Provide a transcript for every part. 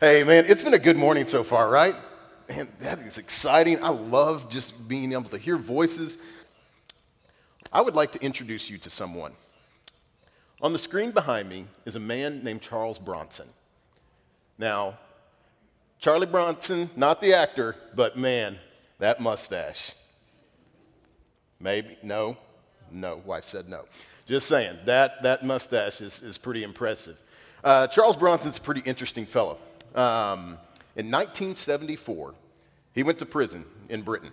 Hey, man, it's been a good morning so far, right? Man, that is exciting. I love just being able to hear voices. I would like to introduce you to someone. On the screen behind me is a man named Charles Bronson. Now, Charlie Bronson, not the actor, but man, that mustache. Maybe, no, no, wife said no. Just saying, that, that mustache is, is pretty impressive. Uh, Charles Bronson's a pretty interesting fellow. Um, in 1974, he went to prison in Britain.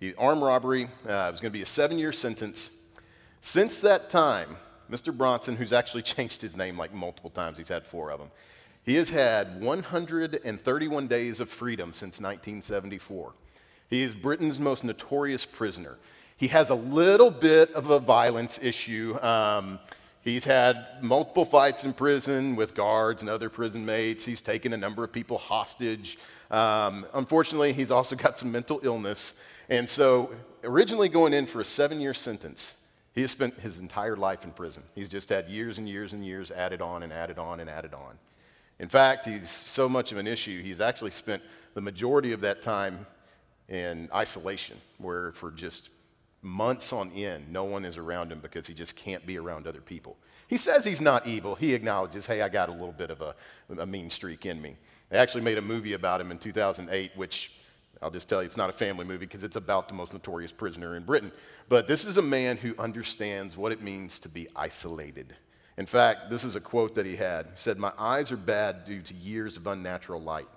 He, armed robbery, uh, it was going to be a seven year sentence. Since that time, Mr. Bronson, who's actually changed his name like multiple times, he's had four of them, he has had 131 days of freedom since 1974. He is Britain's most notorious prisoner. He has a little bit of a violence issue. Um, He's had multiple fights in prison with guards and other prison mates. He's taken a number of people hostage. Um, unfortunately, he's also got some mental illness. And so, originally going in for a seven year sentence, he has spent his entire life in prison. He's just had years and years and years added on and added on and added on. In fact, he's so much of an issue, he's actually spent the majority of that time in isolation, where for just months on end, no one is around him because he just can't be around other people. He says he's not evil. He acknowledges, hey, I got a little bit of a, a mean streak in me. They actually made a movie about him in 2008, which I'll just tell you, it's not a family movie because it's about the most notorious prisoner in Britain. But this is a man who understands what it means to be isolated. In fact, this is a quote that he had. He said, My eyes are bad due to years of unnatural light.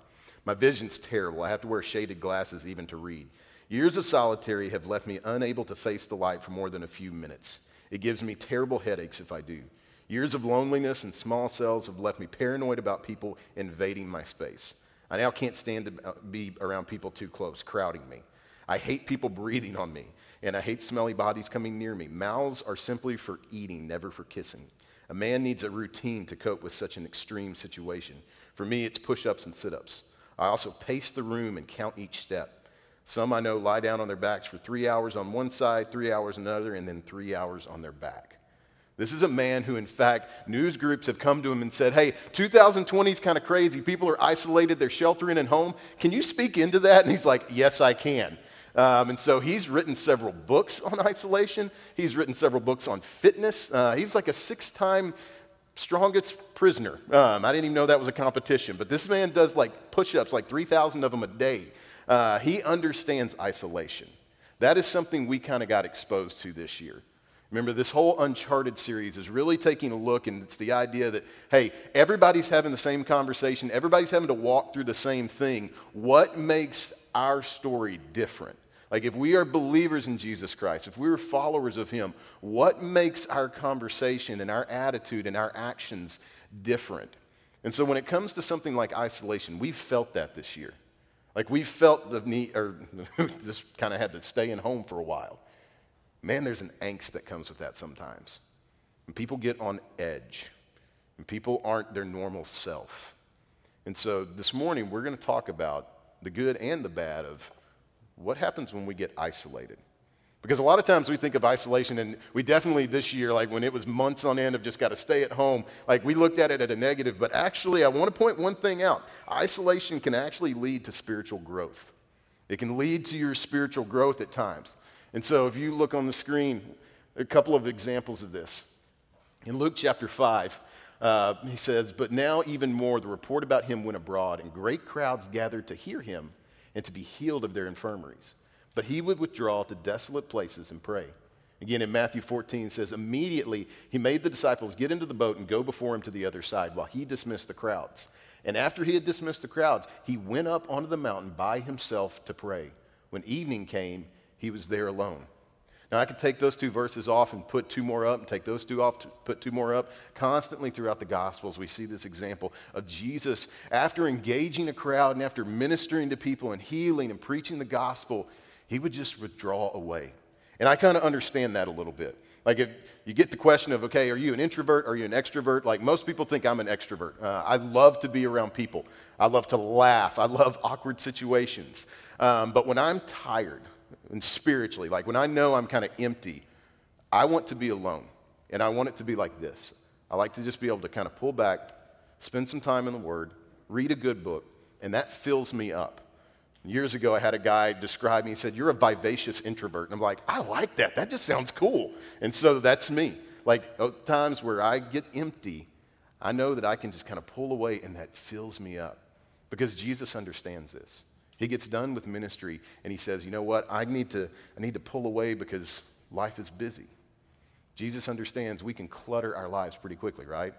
My vision's terrible. I have to wear shaded glasses even to read. Years of solitary have left me unable to face the light for more than a few minutes. It gives me terrible headaches if I do. Years of loneliness and small cells have left me paranoid about people invading my space. I now can't stand to be around people too close, crowding me. I hate people breathing on me, and I hate smelly bodies coming near me. Mouths are simply for eating, never for kissing. A man needs a routine to cope with such an extreme situation. For me, it's push ups and sit ups. I also pace the room and count each step. Some I know lie down on their backs for three hours on one side, three hours on another, and then three hours on their back. This is a man who, in fact, news groups have come to him and said, Hey, 2020 is kind of crazy. People are isolated, they're sheltering at home. Can you speak into that? And he's like, Yes, I can. Um, and so he's written several books on isolation. He's written several books on fitness. Uh, he was like a six time strongest prisoner. Um, I didn't even know that was a competition, but this man does like push ups, like 3,000 of them a day. Uh, he understands isolation. That is something we kind of got exposed to this year. Remember, this whole Uncharted series is really taking a look, and it's the idea that, hey, everybody's having the same conversation, everybody's having to walk through the same thing. What makes our story different? Like, if we are believers in Jesus Christ, if we're followers of Him, what makes our conversation and our attitude and our actions different? And so, when it comes to something like isolation, we've felt that this year. Like we felt the need, or just kind of had to stay in home for a while. Man, there's an angst that comes with that sometimes. And people get on edge, and people aren't their normal self. And so this morning, we're going to talk about the good and the bad of what happens when we get isolated. Because a lot of times we think of isolation, and we definitely this year, like when it was months on end of just got to stay at home, like we looked at it at a negative. But actually, I want to point one thing out isolation can actually lead to spiritual growth. It can lead to your spiritual growth at times. And so if you look on the screen, a couple of examples of this. In Luke chapter 5, uh, he says, But now even more, the report about him went abroad, and great crowds gathered to hear him and to be healed of their infirmaries. But he would withdraw to desolate places and pray. Again, in Matthew 14, it says, Immediately he made the disciples get into the boat and go before him to the other side while he dismissed the crowds. And after he had dismissed the crowds, he went up onto the mountain by himself to pray. When evening came, he was there alone. Now, I could take those two verses off and put two more up, and take those two off, to put two more up. Constantly throughout the Gospels, we see this example of Jesus, after engaging a crowd and after ministering to people and healing and preaching the gospel, he would just withdraw away. And I kind of understand that a little bit. Like if you get the question of, okay, are you an introvert? Are you an extrovert? Like most people think I'm an extrovert. Uh, I love to be around people. I love to laugh. I love awkward situations. Um, but when I'm tired and spiritually, like when I know I'm kind of empty, I want to be alone. And I want it to be like this. I like to just be able to kind of pull back, spend some time in the Word, read a good book, and that fills me up. Years ago, I had a guy describe me. He said, You're a vivacious introvert. And I'm like, I like that. That just sounds cool. And so that's me. Like times where I get empty, I know that I can just kind of pull away and that fills me up because Jesus understands this. He gets done with ministry and he says, You know what? I need to, I need to pull away because life is busy. Jesus understands we can clutter our lives pretty quickly, right?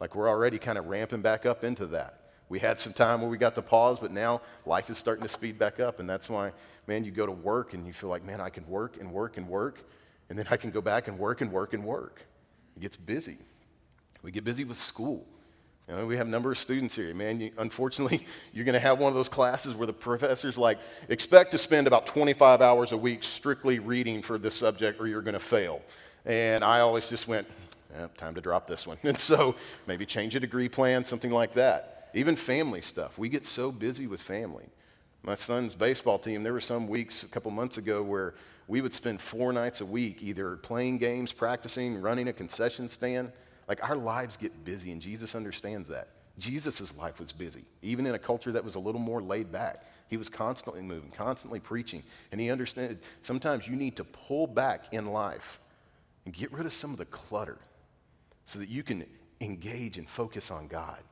Like we're already kind of ramping back up into that. We had some time where we got to pause, but now life is starting to speed back up. And that's why, man, you go to work and you feel like, man, I can work and work and work. And then I can go back and work and work and work. It gets busy. We get busy with school. You know, we have a number of students here. Man, you, unfortunately, you're going to have one of those classes where the professor's like, expect to spend about 25 hours a week strictly reading for this subject or you're going to fail. And I always just went, eh, time to drop this one. And so maybe change a degree plan, something like that. Even family stuff. We get so busy with family. My son's baseball team, there were some weeks a couple months ago where we would spend four nights a week either playing games, practicing, running a concession stand. Like our lives get busy, and Jesus understands that. Jesus' life was busy, even in a culture that was a little more laid back. He was constantly moving, constantly preaching, and he understood sometimes you need to pull back in life and get rid of some of the clutter so that you can engage and focus on God.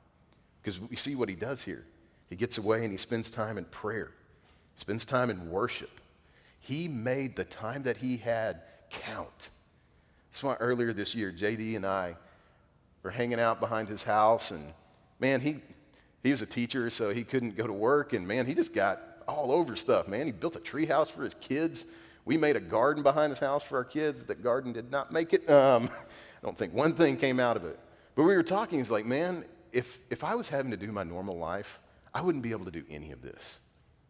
Because we see what he does here. He gets away and he spends time in prayer, spends time in worship. He made the time that he had count. That's why earlier this year, JD and I were hanging out behind his house, and man, he, he was a teacher, so he couldn't go to work, and man, he just got all over stuff, man. He built a tree house for his kids. We made a garden behind his house for our kids. The garden did not make it. Um, I don't think one thing came out of it. But we were talking, he's like, man, if, if I was having to do my normal life, I wouldn't be able to do any of this.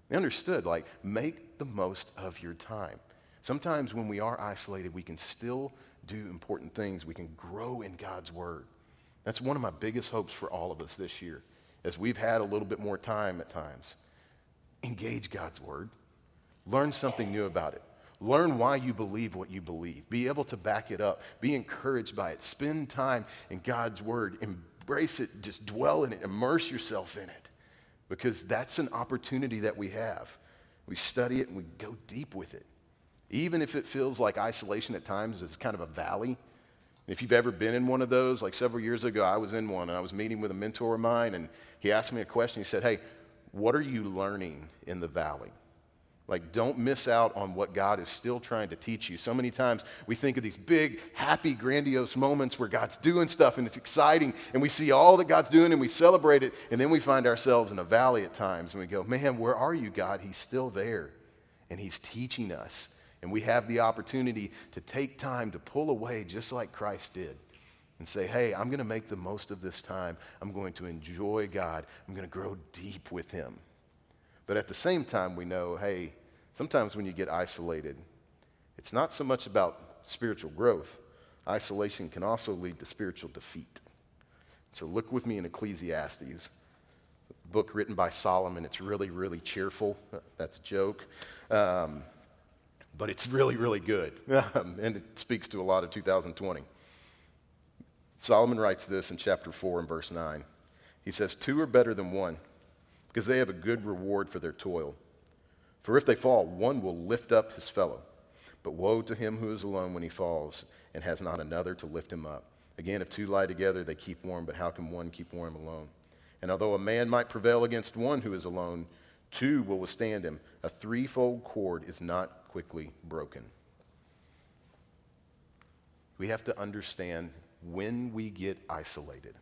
They understood, like, make the most of your time. Sometimes when we are isolated, we can still do important things. We can grow in God's Word. That's one of my biggest hopes for all of us this year, as we've had a little bit more time at times. Engage God's Word, learn something new about it. Learn why you believe what you believe. Be able to back it up. Be encouraged by it. Spend time in God's Word embrace it, just dwell in it, immerse yourself in it. Because that's an opportunity that we have. We study it and we go deep with it. Even if it feels like isolation at times is kind of a valley. If you've ever been in one of those, like several years ago, I was in one and I was meeting with a mentor of mine and he asked me a question. He said, Hey, what are you learning in the valley? Like, don't miss out on what God is still trying to teach you. So many times we think of these big, happy, grandiose moments where God's doing stuff and it's exciting and we see all that God's doing and we celebrate it. And then we find ourselves in a valley at times and we go, man, where are you, God? He's still there and He's teaching us. And we have the opportunity to take time to pull away just like Christ did and say, hey, I'm going to make the most of this time. I'm going to enjoy God. I'm going to grow deep with Him. But at the same time, we know hey, sometimes when you get isolated, it's not so much about spiritual growth. Isolation can also lead to spiritual defeat. So look with me in Ecclesiastes, book written by Solomon. It's really, really cheerful. That's a joke. Um, but it's really, really good. and it speaks to a lot of 2020. Solomon writes this in chapter 4 and verse 9. He says, Two are better than one because they have a good reward for their toil. For if they fall, one will lift up his fellow. But woe to him who is alone when he falls and has not another to lift him up. Again, if two lie together, they keep warm, but how can one keep warm alone? And although a man might prevail against one who is alone, two will withstand him. A threefold cord is not quickly broken. We have to understand when we get isolated,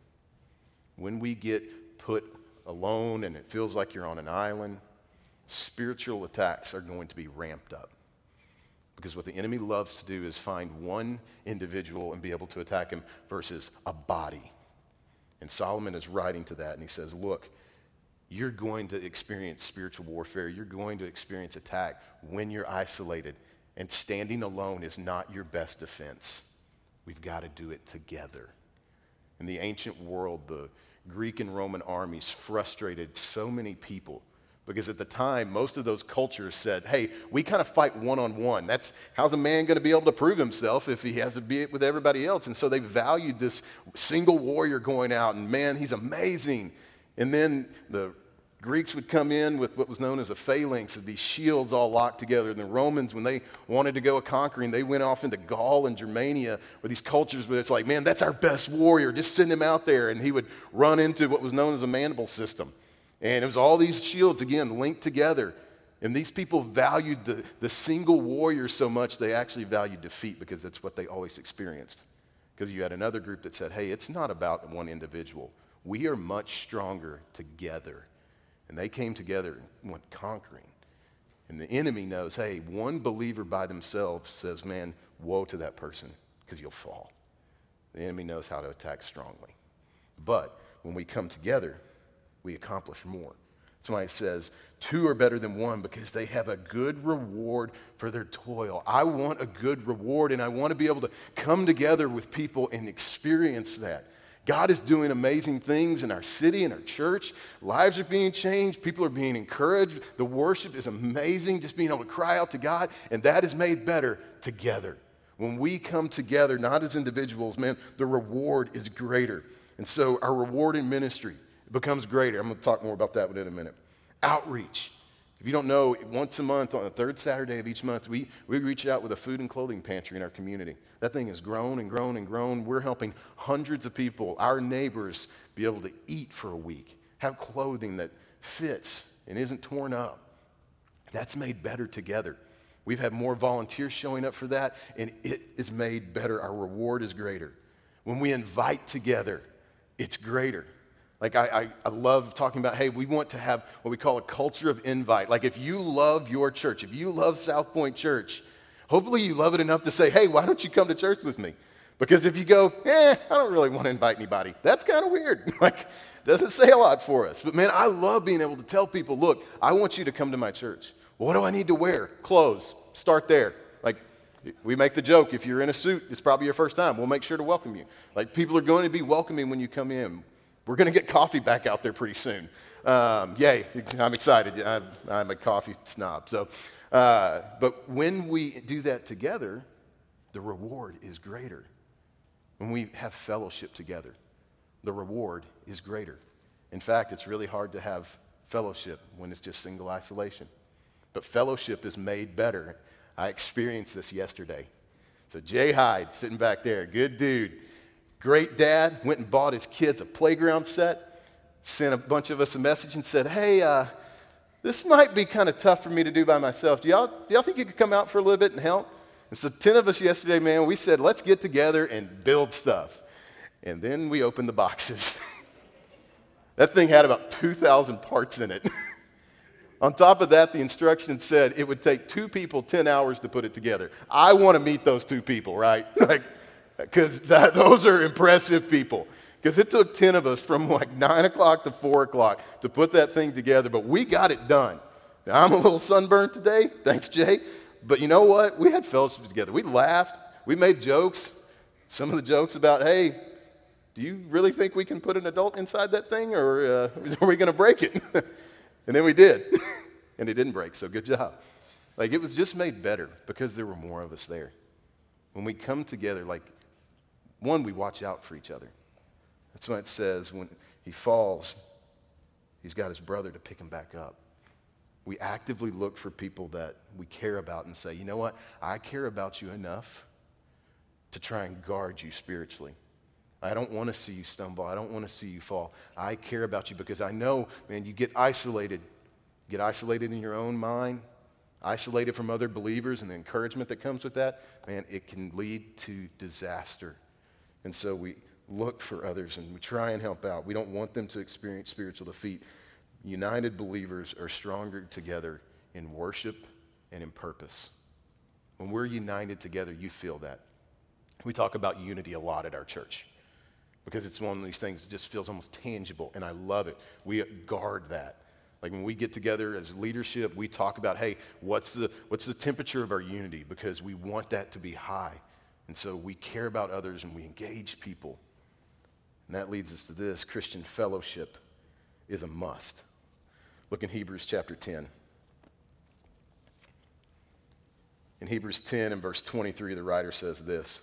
when we get put alone and it feels like you're on an island, spiritual attacks are going to be ramped up. Because what the enemy loves to do is find one individual and be able to attack him versus a body. And Solomon is writing to that and he says, Look, you're going to experience spiritual warfare. You're going to experience attack when you're isolated. And standing alone is not your best defense. We've got to do it together. In the ancient world, the Greek and Roman armies frustrated so many people because at the time, most of those cultures said, hey, we kind of fight one on one. That's how's a man going to be able to prove himself if he has to be it with everybody else? And so they valued this single warrior going out, and man, he's amazing. And then the Greeks would come in with what was known as a phalanx of these shields all locked together. And the Romans, when they wanted to go a conquering, they went off into Gaul and Germania, where these cultures, where it's like, man, that's our best warrior. Just send him out there. And he would run into what was known as a maniple system. And it was all these shields, again, linked together. And these people valued the, the single warrior so much, they actually valued defeat because that's what they always experienced. Because you had another group that said, hey, it's not about one individual. We are much stronger together. And they came together and went conquering. And the enemy knows, hey, one believer by themselves says, man, woe to that person because you'll fall. The enemy knows how to attack strongly. But when we come together, we accomplish more. That's why it says, two are better than one because they have a good reward for their toil. I want a good reward, and I want to be able to come together with people and experience that. God is doing amazing things in our city, in our church. Lives are being changed. People are being encouraged. The worship is amazing, just being able to cry out to God, and that is made better together. When we come together, not as individuals, man, the reward is greater. And so our reward in ministry becomes greater. I'm going to talk more about that in a minute. Outreach. If you don't know, once a month, on the third Saturday of each month, we, we reach out with a food and clothing pantry in our community. That thing has grown and grown and grown. We're helping hundreds of people, our neighbors, be able to eat for a week, have clothing that fits and isn't torn up. That's made better together. We've had more volunteers showing up for that, and it is made better. Our reward is greater. When we invite together, it's greater. Like, I, I, I, love talking about, hey, we want to have what we call a culture of invite. Like, if you love your church, if you love South Point Church, hopefully you love it enough to say, hey, why don't you come to church with me? Because if you go, eh, I don't really want to invite anybody, that's kind of weird. like, doesn't say a lot for us. But man, I love being able to tell people, look, I want you to come to my church. What do I need to wear? Clothes. Start there. Like, we make the joke if you're in a suit, it's probably your first time. We'll make sure to welcome you. Like, people are going to be welcoming when you come in. We're going to get coffee back out there pretty soon. Um, yay, I'm excited. I'm, I'm, a coffee snob. So, uh, but when we do that together, the reward is greater. When we have fellowship together, the reward is greater. In fact, it's really hard to have fellowship when it's just single isolation. But fellowship is made better. I experienced this yesterday. So, Jay Hyde, sitting back there, good dude Great dad went and bought his kids a playground set, sent a bunch of us a message and said, Hey, uh, this might be kind of tough for me to do by myself. Do y'all, do y'all think you could come out for a little bit and help? And so 10 of us yesterday, man, we said, let's get together and build stuff. And then we opened the boxes. that thing had about 2,000 parts in it. On top of that, the instructions said it would take two people 10 hours to put it together. I want to meet those two people, right? like, because those are impressive people. Because it took 10 of us from like 9 o'clock to 4 o'clock to put that thing together, but we got it done. Now, I'm a little sunburned today. Thanks, Jay. But you know what? We had fellowship together. We laughed. We made jokes. Some of the jokes about, hey, do you really think we can put an adult inside that thing or uh, are we going to break it? and then we did. and it didn't break, so good job. Like it was just made better because there were more of us there. When we come together, like one, we watch out for each other. That's why it says when he falls, he's got his brother to pick him back up. We actively look for people that we care about and say, you know what? I care about you enough to try and guard you spiritually. I don't want to see you stumble. I don't want to see you fall. I care about you because I know, man, you get isolated. get isolated in your own mind, isolated from other believers, and the encouragement that comes with that, man, it can lead to disaster and so we look for others and we try and help out. We don't want them to experience spiritual defeat. United believers are stronger together in worship and in purpose. When we're united together, you feel that. We talk about unity a lot at our church because it's one of these things that just feels almost tangible, and I love it. We guard that. Like when we get together as leadership, we talk about, hey, what's the, what's the temperature of our unity? Because we want that to be high. And so we care about others and we engage people. And that leads us to this Christian fellowship is a must. Look in Hebrews chapter 10. In Hebrews 10 and verse 23, the writer says this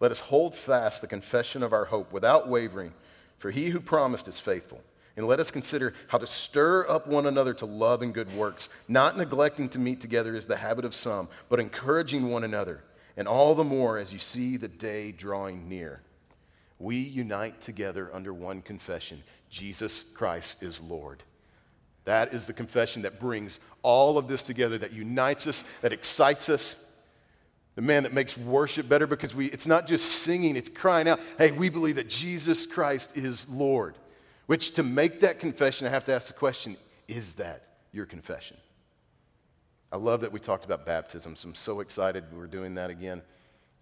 Let us hold fast the confession of our hope without wavering, For he who promised is faithful. And let us consider how to stir up one another to love and good works, not neglecting to meet together as the habit of some, but encouraging one another, and all the more as you see the day drawing near. We unite together under one confession Jesus Christ is Lord. That is the confession that brings all of this together, that unites us, that excites us, the man that makes worship better because we, it's not just singing, it's crying out, hey, we believe that Jesus Christ is Lord. Which to make that confession, I have to ask the question is that your confession? I love that we talked about baptisms. I'm so excited we're doing that again.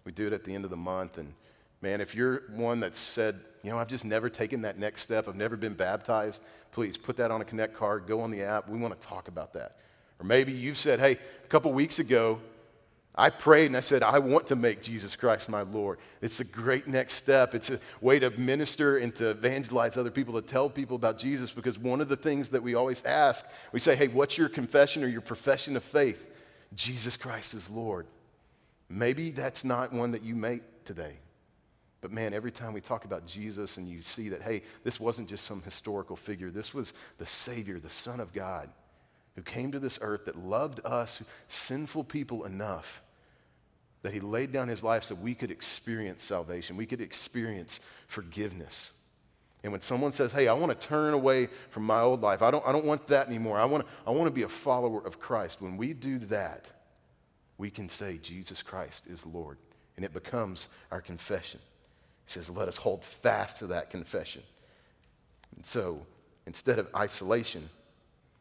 We do it at the end of the month. And man, if you're one that said, you know, I've just never taken that next step, I've never been baptized, please put that on a Connect card, go on the app. We want to talk about that. Or maybe you've said, hey, a couple weeks ago, I prayed and I said, I want to make Jesus Christ my Lord. It's a great next step. It's a way to minister and to evangelize other people, to tell people about Jesus, because one of the things that we always ask, we say, hey, what's your confession or your profession of faith? Jesus Christ is Lord. Maybe that's not one that you make today. But man, every time we talk about Jesus and you see that, hey, this wasn't just some historical figure, this was the Savior, the Son of God, who came to this earth that loved us, sinful people, enough that he laid down his life so we could experience salvation, we could experience forgiveness. And when someone says, Hey, I want to turn away from my old life, I don't, I don't want that anymore, I want, to, I want to be a follower of Christ, when we do that, we can say, Jesus Christ is Lord. And it becomes our confession. He says, Let us hold fast to that confession. And so, instead of isolation,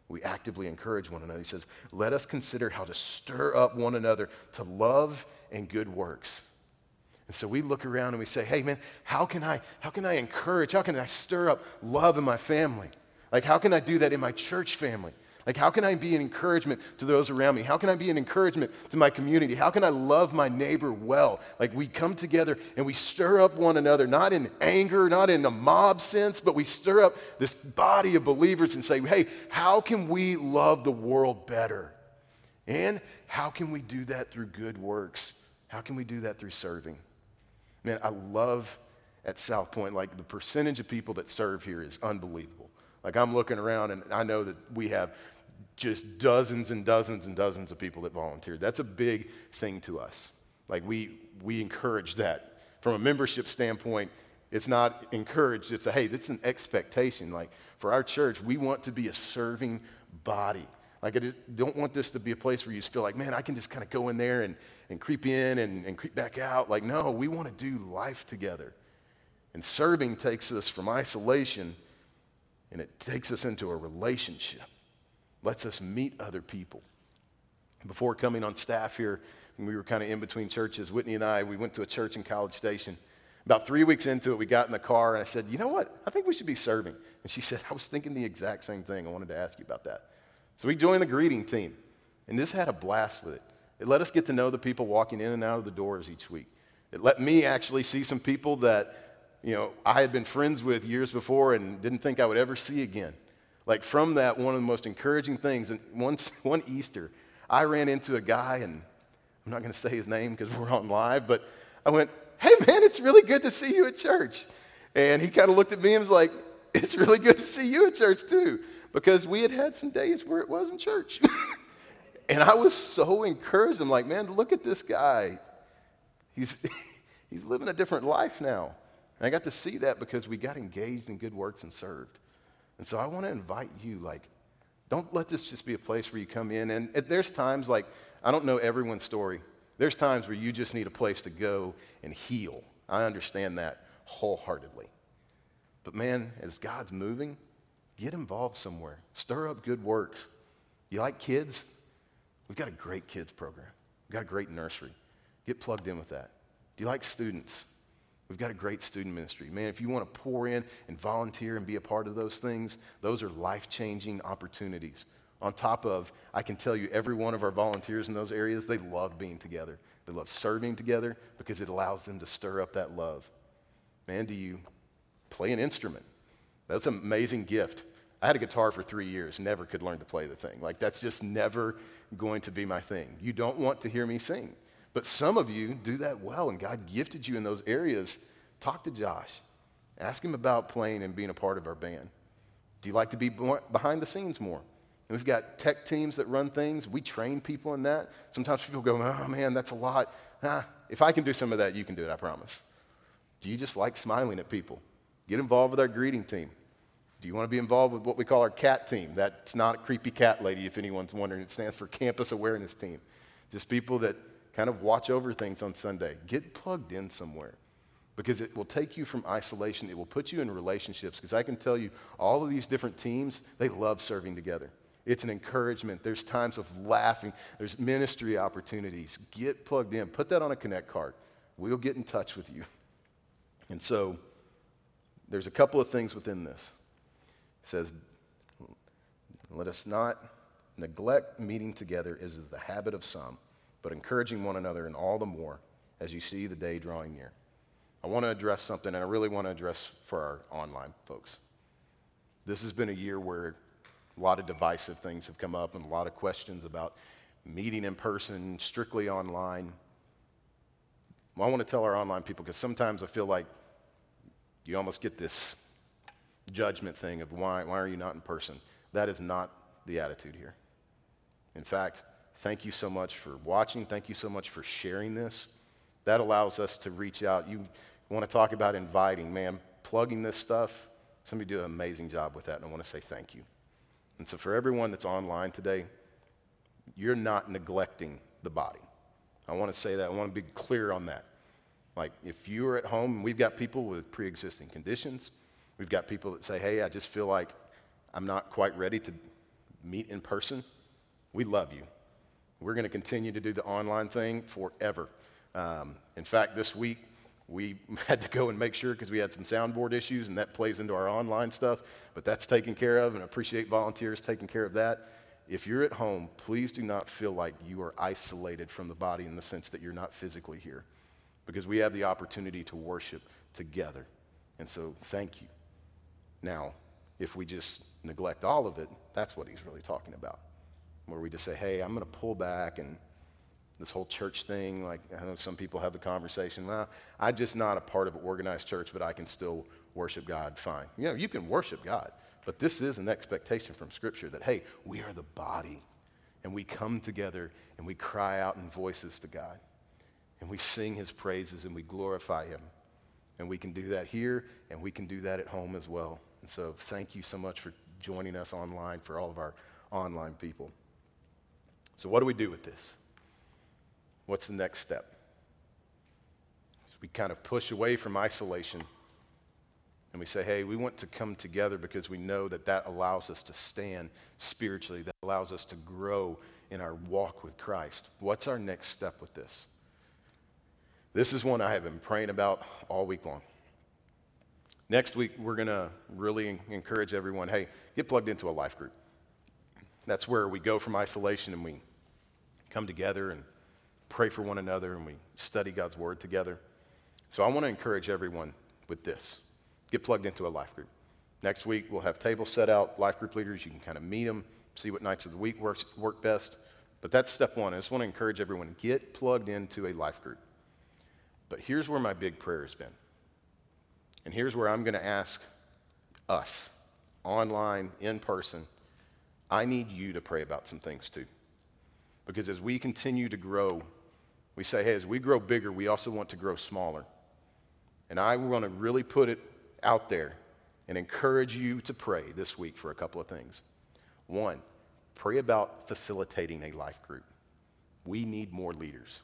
we actively encourage one another. He says, Let us consider how to stir up one another to love and good works. And so we look around and we say, hey, man, how can I, how can I encourage, how can I stir up love in my family? Like, how can I do that in my church family? Like, how can I be an encouragement to those around me? How can I be an encouragement to my community? How can I love my neighbor well? Like, we come together and we stir up one another, not in anger, not in a mob sense, but we stir up this body of believers and say, hey, how can we love the world better? And how can we do that through good works? How can we do that through serving? Man, I love at South Point, like the percentage of people that serve here is unbelievable. Like I'm looking around and I know that we have just dozens and dozens and dozens of people that volunteered. That's a big thing to us. Like we we encourage that. From a membership standpoint, it's not encouraged, it's a hey, it's an expectation. Like for our church, we want to be a serving body. Like, I don't want this to be a place where you just feel like, man, I can just kind of go in there and, and creep in and, and creep back out. Like, no, we want to do life together. And serving takes us from isolation and it takes us into a relationship, lets us meet other people. Before coming on staff here, when we were kind of in between churches, Whitney and I, we went to a church in College Station. About three weeks into it, we got in the car and I said, You know what? I think we should be serving. And she said, I was thinking the exact same thing. I wanted to ask you about that. So we joined the greeting team, and this had a blast with it. It let us get to know the people walking in and out of the doors each week. It let me actually see some people that, you know, I had been friends with years before and didn't think I would ever see again. Like from that, one of the most encouraging things, and once, one Easter, I ran into a guy, and I'm not going to say his name because we're on live, but I went, hey man, it's really good to see you at church. And he kind of looked at me and was like, it's really good to see you at church too because we had had some days where it wasn't church. and I was so encouraged. I'm like, man, look at this guy. He's, he's living a different life now. And I got to see that because we got engaged in good works and served. And so I want to invite you, like, don't let this just be a place where you come in. And there's times, like, I don't know everyone's story. There's times where you just need a place to go and heal. I understand that wholeheartedly. But man, as God's moving, Get involved somewhere. Stir up good works. You like kids? We've got a great kids program. We've got a great nursery. Get plugged in with that. Do you like students? We've got a great student ministry. Man, if you want to pour in and volunteer and be a part of those things, those are life changing opportunities. On top of, I can tell you, every one of our volunteers in those areas, they love being together. They love serving together because it allows them to stir up that love. Man, do you play an instrument? That's an amazing gift. I had a guitar for three years, never could learn to play the thing. Like, that's just never going to be my thing. You don't want to hear me sing. But some of you do that well, and God gifted you in those areas. Talk to Josh. Ask him about playing and being a part of our band. Do you like to be behind the scenes more? And we've got tech teams that run things. We train people in that. Sometimes people go, oh man, that's a lot. Ah, if I can do some of that, you can do it, I promise. Do you just like smiling at people? Get involved with our greeting team. Do you want to be involved with what we call our cat team? That's not a creepy cat lady, if anyone's wondering. It stands for Campus Awareness Team. Just people that kind of watch over things on Sunday. Get plugged in somewhere because it will take you from isolation. It will put you in relationships. Because I can tell you, all of these different teams, they love serving together. It's an encouragement. There's times of laughing, there's ministry opportunities. Get plugged in. Put that on a Connect card. We'll get in touch with you. And so, there's a couple of things within this. It says, let us not neglect meeting together as is the habit of some, but encouraging one another and all the more as you see the day drawing near. I want to address something, and I really want to address for our online folks. This has been a year where a lot of divisive things have come up and a lot of questions about meeting in person, strictly online. Well, I want to tell our online people because sometimes I feel like you almost get this judgment thing of why, why are you not in person? That is not the attitude here. In fact, thank you so much for watching. Thank you so much for sharing this. That allows us to reach out. You want to talk about inviting, man, plugging this stuff. Somebody did an amazing job with that, and I want to say thank you. And so, for everyone that's online today, you're not neglecting the body. I want to say that. I want to be clear on that. Like, if you're at home, we've got people with pre existing conditions, We've got people that say, hey, I just feel like I'm not quite ready to meet in person. We love you. We're going to continue to do the online thing forever. Um, in fact, this week, we had to go and make sure because we had some soundboard issues, and that plays into our online stuff, but that's taken care of, and appreciate volunteers taking care of that. If you're at home, please do not feel like you are isolated from the body in the sense that you're not physically here, because we have the opportunity to worship together. And so, thank you. Now, if we just neglect all of it, that's what he's really talking about. Where we just say, hey, I'm going to pull back and this whole church thing, like I know some people have the conversation, well, I'm just not a part of an organized church, but I can still worship God fine. You know, you can worship God, but this is an expectation from Scripture that, hey, we are the body, and we come together and we cry out in voices to God, and we sing his praises and we glorify him. And we can do that here, and we can do that at home as well. And so, thank you so much for joining us online for all of our online people. So, what do we do with this? What's the next step? So we kind of push away from isolation and we say, hey, we want to come together because we know that that allows us to stand spiritually, that allows us to grow in our walk with Christ. What's our next step with this? This is one I have been praying about all week long. Next week, we're going to really encourage everyone hey, get plugged into a life group. That's where we go from isolation and we come together and pray for one another and we study God's word together. So I want to encourage everyone with this get plugged into a life group. Next week, we'll have tables set out, life group leaders. You can kind of meet them, see what nights of the week works, work best. But that's step one. I just want to encourage everyone get plugged into a life group. But here's where my big prayer has been. And here's where I'm going to ask us, online, in person, I need you to pray about some things too. Because as we continue to grow, we say, hey, as we grow bigger, we also want to grow smaller. And I want to really put it out there and encourage you to pray this week for a couple of things. One, pray about facilitating a life group. We need more leaders.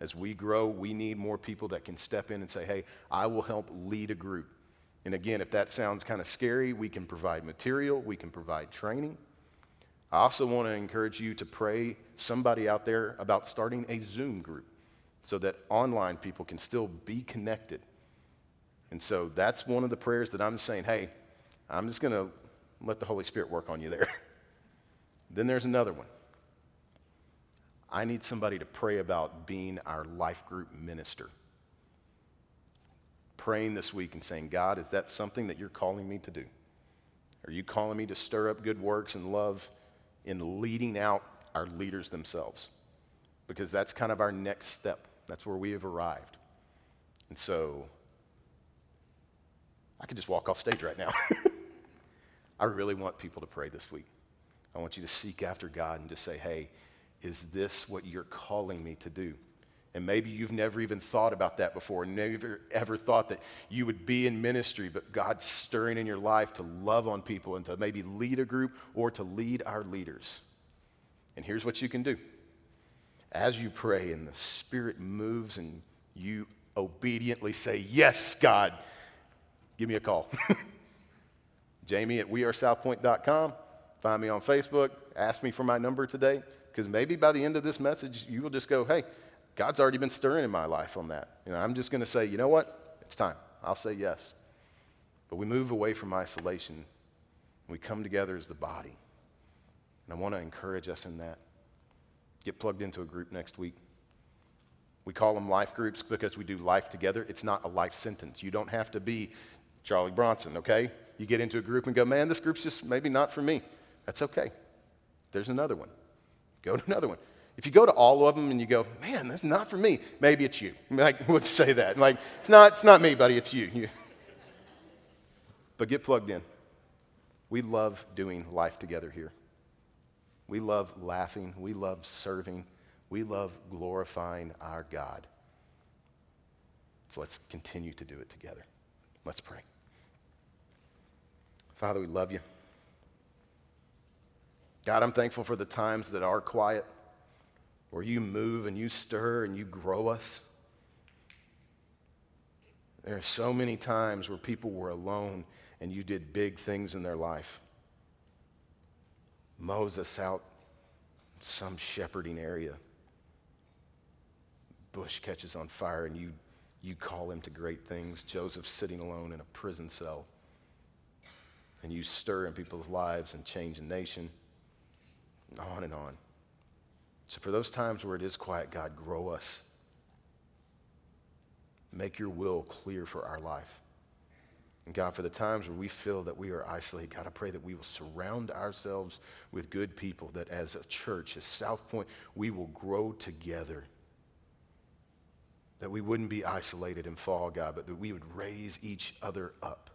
As we grow, we need more people that can step in and say, hey, I will help lead a group. And again, if that sounds kind of scary, we can provide material, we can provide training. I also want to encourage you to pray somebody out there about starting a Zoom group so that online people can still be connected. And so that's one of the prayers that I'm saying, hey, I'm just going to let the Holy Spirit work on you there. then there's another one. I need somebody to pray about being our life group minister. Praying this week and saying, God, is that something that you're calling me to do? Are you calling me to stir up good works and love in leading out our leaders themselves? Because that's kind of our next step. That's where we have arrived. And so, I could just walk off stage right now. I really want people to pray this week. I want you to seek after God and just say, hey, is this what you're calling me to do? And maybe you've never even thought about that before, never ever thought that you would be in ministry, but God's stirring in your life to love on people and to maybe lead a group or to lead our leaders. And here's what you can do as you pray and the Spirit moves and you obediently say, Yes, God, give me a call. Jamie at wearesouthpoint.com. Find me on Facebook. Ask me for my number today because maybe by the end of this message, you will just go, Hey, God's already been stirring in my life on that. You know, I'm just going to say, you know what? It's time. I'll say yes. But we move away from isolation. We come together as the body. And I want to encourage us in that. Get plugged into a group next week. We call them life groups because we do life together. It's not a life sentence. You don't have to be Charlie Bronson, okay? You get into a group and go, man, this group's just maybe not for me. That's okay. There's another one. Go to another one. If you go to all of them and you go, man, that's not for me, maybe it's you. Like, let's say that. Like, it's not, it's not me, buddy, it's you. you. But get plugged in. We love doing life together here. We love laughing. We love serving. We love glorifying our God. So let's continue to do it together. Let's pray. Father, we love you. God, I'm thankful for the times that are quiet where you move and you stir and you grow us. There are so many times where people were alone and you did big things in their life. Moses out some shepherding area. Bush catches on fire and you, you call him to great things. Joseph sitting alone in a prison cell. And you stir in people's lives and change a nation. On and on. So, for those times where it is quiet, God, grow us. Make your will clear for our life. And God, for the times where we feel that we are isolated, God, I pray that we will surround ourselves with good people, that as a church, as South Point, we will grow together. That we wouldn't be isolated and fall, God, but that we would raise each other up,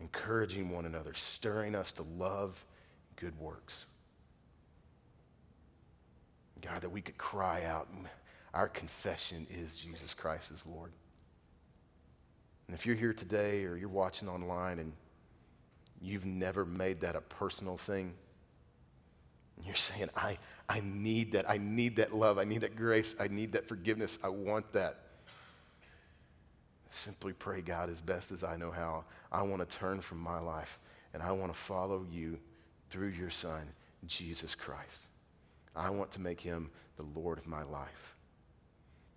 encouraging one another, stirring us to love good works. God, that we could cry out, our confession is Jesus Christ is Lord. And if you're here today or you're watching online and you've never made that a personal thing, and you're saying, I, I need that. I need that love. I need that grace. I need that forgiveness. I want that. Simply pray, God, as best as I know how. I want to turn from my life and I want to follow you through your Son, Jesus Christ. I want to make him the Lord of my life.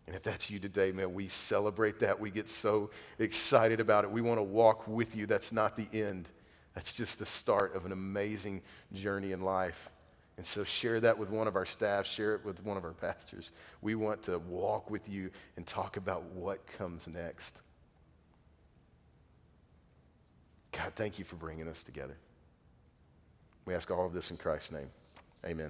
And if that's you today, man, we celebrate that. We get so excited about it. We want to walk with you. That's not the end, that's just the start of an amazing journey in life. And so share that with one of our staff, share it with one of our pastors. We want to walk with you and talk about what comes next. God, thank you for bringing us together. We ask all of this in Christ's name. Amen.